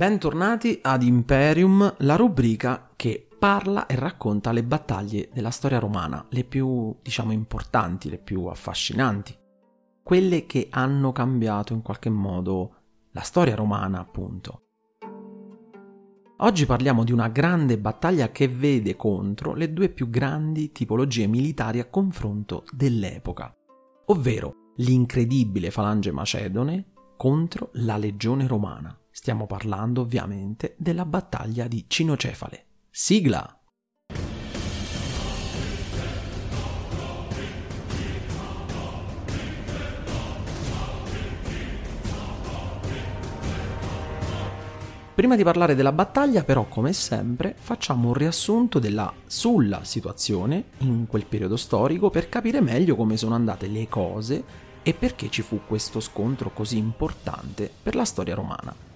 Bentornati ad Imperium, la rubrica che parla e racconta le battaglie della storia romana, le più, diciamo, importanti, le più affascinanti, quelle che hanno cambiato in qualche modo la storia romana, appunto. Oggi parliamo di una grande battaglia che vede contro le due più grandi tipologie militari a confronto dell'epoca, ovvero l'incredibile falange macedone contro la legione romana. Stiamo parlando ovviamente della battaglia di Cinocefale. Sigla! Prima di parlare della battaglia, però, come sempre, facciamo un riassunto della sulla situazione in quel periodo storico per capire meglio come sono andate le cose e perché ci fu questo scontro così importante per la storia romana.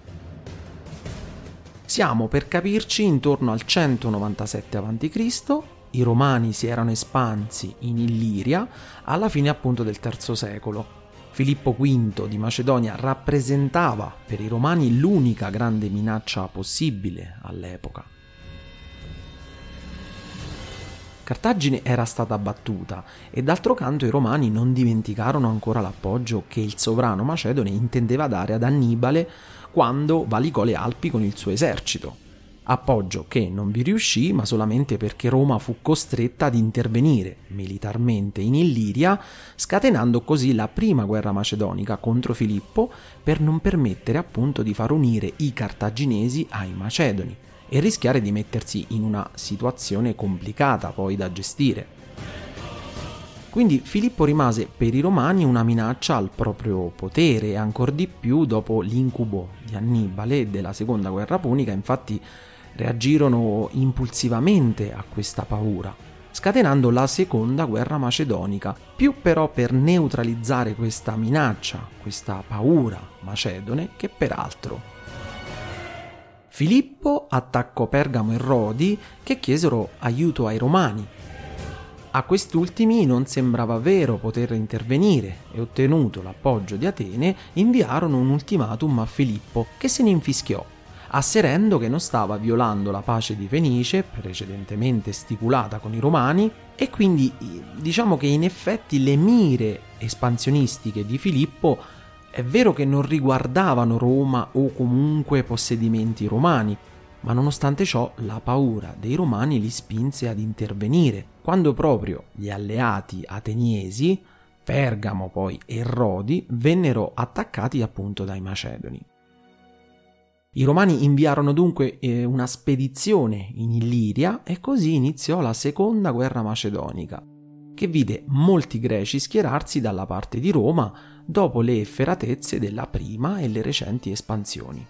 Siamo per capirci intorno al 197 a.C., i romani si erano espansi in Illiria alla fine appunto del III secolo. Filippo V di Macedonia rappresentava per i romani l'unica grande minaccia possibile all'epoca. Cartagine era stata battuta e d'altro canto i romani non dimenticarono ancora l'appoggio che il sovrano macedone intendeva dare ad Annibale quando valicò le Alpi con il suo esercito. Appoggio che non vi riuscì, ma solamente perché Roma fu costretta ad intervenire militarmente in Illiria, scatenando così la prima guerra macedonica contro Filippo per non permettere appunto di far unire i cartaginesi ai macedoni e rischiare di mettersi in una situazione complicata poi da gestire. Quindi Filippo rimase per i romani una minaccia al proprio potere e ancor di più dopo l'incubo di Annibale e della seconda guerra punica, infatti reagirono impulsivamente a questa paura, scatenando la seconda guerra macedonica, più però per neutralizzare questa minaccia, questa paura macedone, che per altro. Filippo attaccò Pergamo e Rodi che chiesero aiuto ai romani. A quest'ultimi non sembrava vero poter intervenire e ottenuto l'appoggio di Atene, inviarono un ultimatum a Filippo che se ne infischiò, asserendo che non stava violando la pace di Fenice, precedentemente stipulata con i Romani, e quindi diciamo che in effetti le mire espansionistiche di Filippo è vero che non riguardavano Roma o comunque possedimenti romani, ma nonostante ciò la paura dei romani li spinse ad intervenire, quando proprio gli alleati ateniesi, Pergamo poi e Rodi, vennero attaccati appunto dai Macedoni. I romani inviarono dunque eh, una spedizione in Illiria e così iniziò la seconda guerra macedonica, che vide molti greci schierarsi dalla parte di Roma dopo le efferatezze della prima e le recenti espansioni.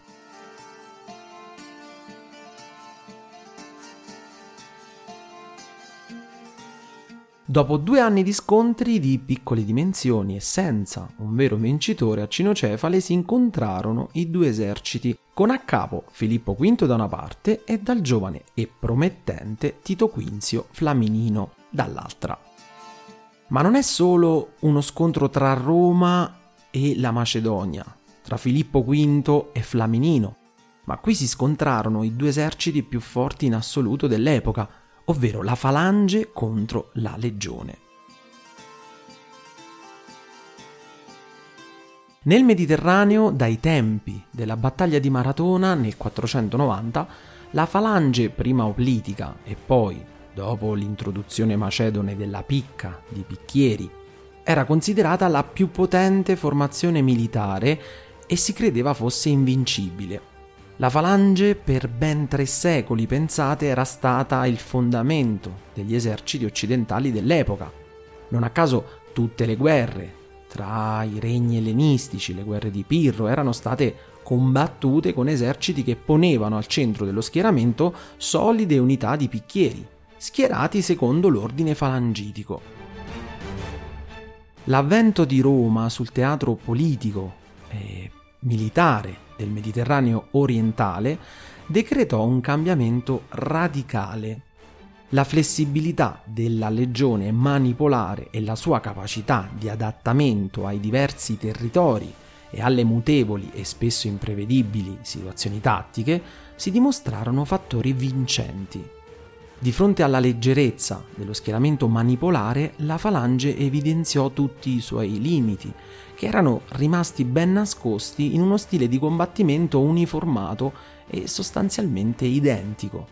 Dopo due anni di scontri di piccole dimensioni e senza un vero vincitore a Cinocefale si incontrarono i due eserciti, con a capo Filippo V da una parte e dal giovane e promettente Tito Quinzio Flaminino dall'altra. Ma non è solo uno scontro tra Roma e la Macedonia, tra Filippo V e Flaminino, ma qui si scontrarono i due eserciti più forti in assoluto dell'epoca, ovvero la falange contro la legione. Nel Mediterraneo, dai tempi della battaglia di Maratona nel 490, la falange prima oplitica e poi, dopo l'introduzione macedone della picca di picchieri, era considerata la più potente formazione militare e si credeva fosse invincibile. La falange per ben tre secoli, pensate, era stata il fondamento degli eserciti occidentali dell'epoca. Non a caso tutte le guerre tra i regni ellenistici, le guerre di Pirro, erano state combattute con eserciti che ponevano al centro dello schieramento solide unità di picchieri, schierati secondo l'ordine falangitico. L'avvento di Roma sul teatro politico e militare del Mediterraneo orientale decretò un cambiamento radicale. La flessibilità della legione manipolare e la sua capacità di adattamento ai diversi territori e alle mutevoli e spesso imprevedibili situazioni tattiche si dimostrarono fattori vincenti. Di fronte alla leggerezza dello schieramento manipolare, la falange evidenziò tutti i suoi limiti, che erano rimasti ben nascosti in uno stile di combattimento uniformato e sostanzialmente identico.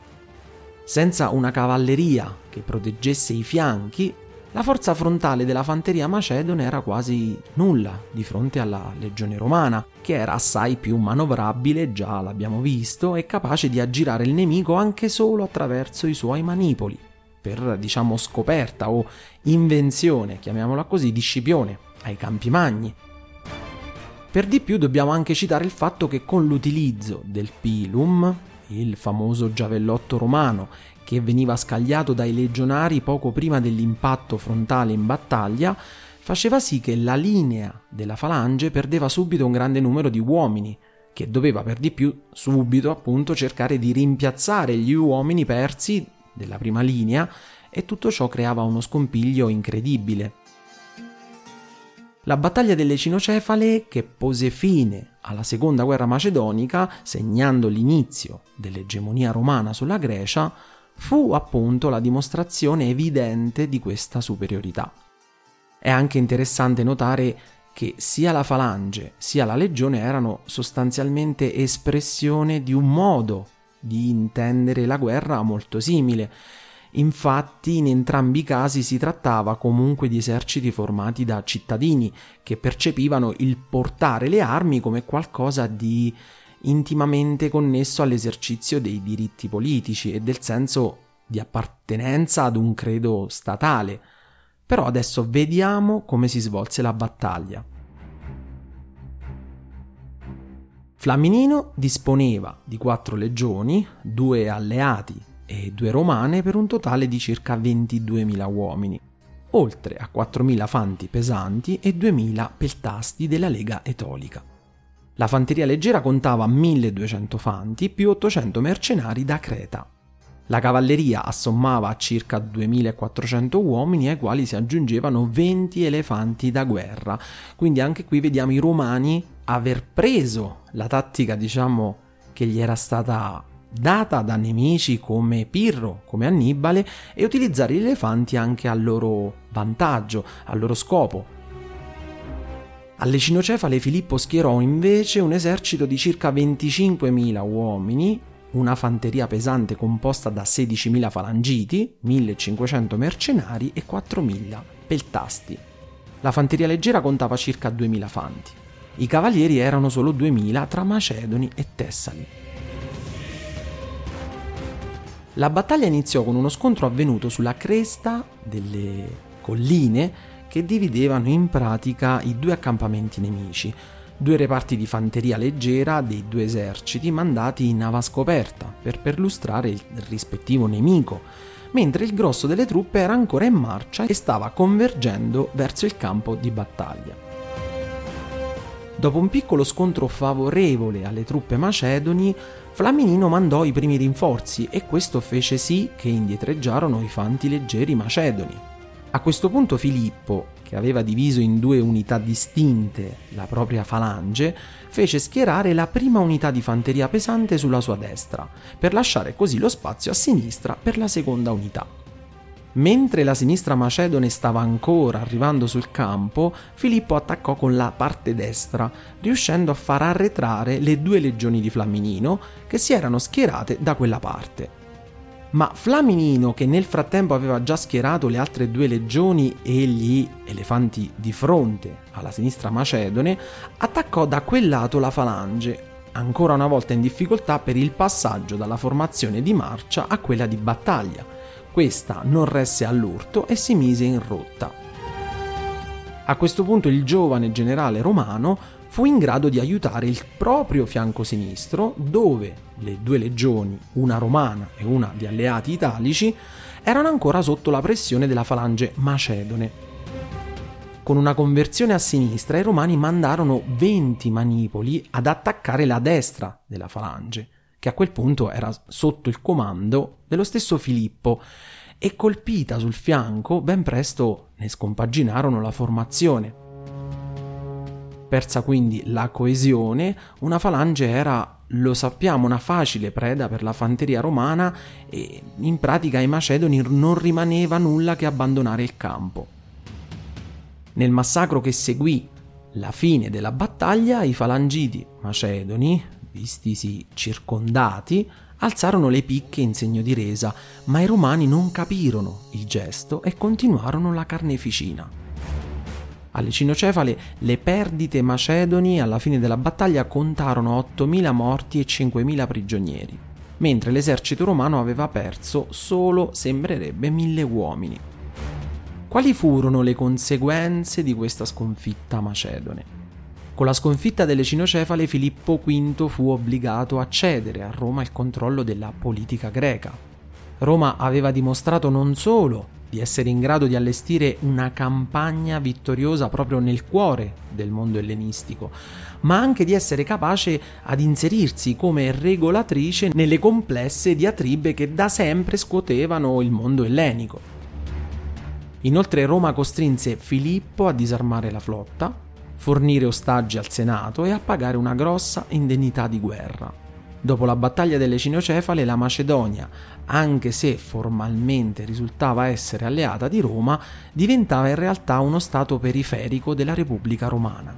Senza una cavalleria che proteggesse i fianchi, la forza frontale della fanteria macedone era quasi nulla di fronte alla legione romana, che era assai più manovrabile, già l'abbiamo visto, e capace di aggirare il nemico anche solo attraverso i suoi manipoli, per diciamo scoperta o invenzione, chiamiamola così, di Scipione, ai campi magni. Per di più dobbiamo anche citare il fatto che con l'utilizzo del pilum, il famoso giavellotto romano che veniva scagliato dai legionari poco prima dell'impatto frontale in battaglia, faceva sì che la linea della falange perdeva subito un grande numero di uomini, che doveva per di più subito appunto cercare di rimpiazzare gli uomini persi della prima linea e tutto ciò creava uno scompiglio incredibile. La battaglia delle Cinocefale, che pose fine alla seconda guerra macedonica, segnando l'inizio dell'egemonia romana sulla Grecia, fu appunto la dimostrazione evidente di questa superiorità. È anche interessante notare che sia la falange sia la legione erano sostanzialmente espressione di un modo di intendere la guerra molto simile. Infatti in entrambi i casi si trattava comunque di eserciti formati da cittadini che percepivano il portare le armi come qualcosa di intimamente connesso all'esercizio dei diritti politici e del senso di appartenenza ad un credo statale. Però adesso vediamo come si svolse la battaglia. Flaminino disponeva di quattro legioni, due alleati e due romane per un totale di circa 22.000 uomini, oltre a 4.000 fanti pesanti e 2.000 peltasti della Lega Etolica. La fanteria leggera contava 1200 fanti più 800 mercenari da Creta. La cavalleria assommava a circa 2400 uomini ai quali si aggiungevano 20 elefanti da guerra. Quindi anche qui vediamo i romani aver preso la tattica, diciamo, che gli era stata data da nemici come Pirro, come Annibale, e utilizzare gli elefanti anche a loro vantaggio, al loro scopo. Alle cinocefale Filippo schierò invece un esercito di circa 25.000 uomini, una fanteria pesante composta da 16.000 falangiti, 1.500 mercenari e 4.000 peltasti. La fanteria leggera contava circa 2.000 fanti. I cavalieri erano solo 2.000 tra Macedoni e Tessali. La battaglia iniziò con uno scontro avvenuto sulla cresta delle colline che dividevano in pratica i due accampamenti nemici, due reparti di fanteria leggera dei due eserciti mandati in nava scoperta per perlustrare il rispettivo nemico, mentre il grosso delle truppe era ancora in marcia e stava convergendo verso il campo di battaglia. Dopo un piccolo scontro favorevole alle truppe macedoni, Flaminino mandò i primi rinforzi e questo fece sì che indietreggiarono i fanti leggeri macedoni. A questo punto Filippo, che aveva diviso in due unità distinte la propria falange, fece schierare la prima unità di fanteria pesante sulla sua destra, per lasciare così lo spazio a sinistra per la seconda unità. Mentre la sinistra macedone stava ancora arrivando sul campo, Filippo attaccò con la parte destra, riuscendo a far arretrare le due legioni di Flamminino che si erano schierate da quella parte ma Flaminino, che nel frattempo aveva già schierato le altre due legioni e gli elefanti di fronte alla sinistra macedone, attaccò da quel lato la falange, ancora una volta in difficoltà per il passaggio dalla formazione di marcia a quella di battaglia. Questa non resse all'urto e si mise in rotta. A questo punto il giovane generale romano fu in grado di aiutare il proprio fianco sinistro, dove le due legioni, una romana e una di alleati italici, erano ancora sotto la pressione della falange macedone. Con una conversione a sinistra i romani mandarono 20 manipoli ad attaccare la destra della falange, che a quel punto era sotto il comando dello stesso Filippo, e colpita sul fianco ben presto ne scompaginarono la formazione. Persa quindi la coesione, una falange era, lo sappiamo, una facile preda per la fanteria romana e in pratica ai Macedoni non rimaneva nulla che abbandonare il campo. Nel massacro che seguì la fine della battaglia, i falangiti macedoni, vistisi circondati, alzarono le picche in segno di resa, ma i romani non capirono il gesto e continuarono la carneficina. Alle cinocefale le perdite macedoni alla fine della battaglia contarono 8.000 morti e 5.000 prigionieri, mentre l'esercito romano aveva perso solo, sembrerebbe, 1.000 uomini. Quali furono le conseguenze di questa sconfitta macedone? Con la sconfitta delle cinocefale Filippo V fu obbligato a cedere a Roma il controllo della politica greca. Roma aveva dimostrato non solo di essere in grado di allestire una campagna vittoriosa proprio nel cuore del mondo ellenistico, ma anche di essere capace ad inserirsi come regolatrice nelle complesse diatribe che da sempre scuotevano il mondo ellenico. Inoltre Roma costrinse Filippo a disarmare la flotta, fornire ostaggi al Senato e a pagare una grossa indennità di guerra. Dopo la battaglia delle Cinocefale, la Macedonia, anche se formalmente risultava essere alleata di Roma, diventava in realtà uno stato periferico della Repubblica Romana.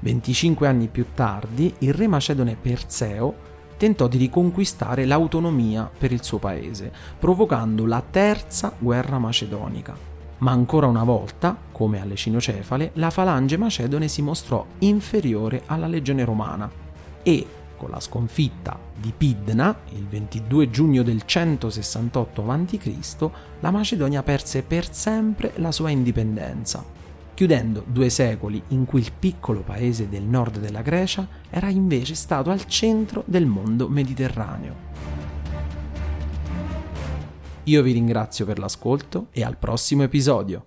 25 anni più tardi, il re macedone Perseo tentò di riconquistare l'autonomia per il suo paese, provocando la terza guerra macedonica ma ancora una volta, come alle cinocefale, la falange macedone si mostrò inferiore alla legione romana e, con la sconfitta di Pidna, il 22 giugno del 168 a.C., la Macedonia perse per sempre la sua indipendenza, chiudendo due secoli in cui il piccolo paese del nord della Grecia era invece stato al centro del mondo mediterraneo. Io vi ringrazio per l'ascolto e al prossimo episodio.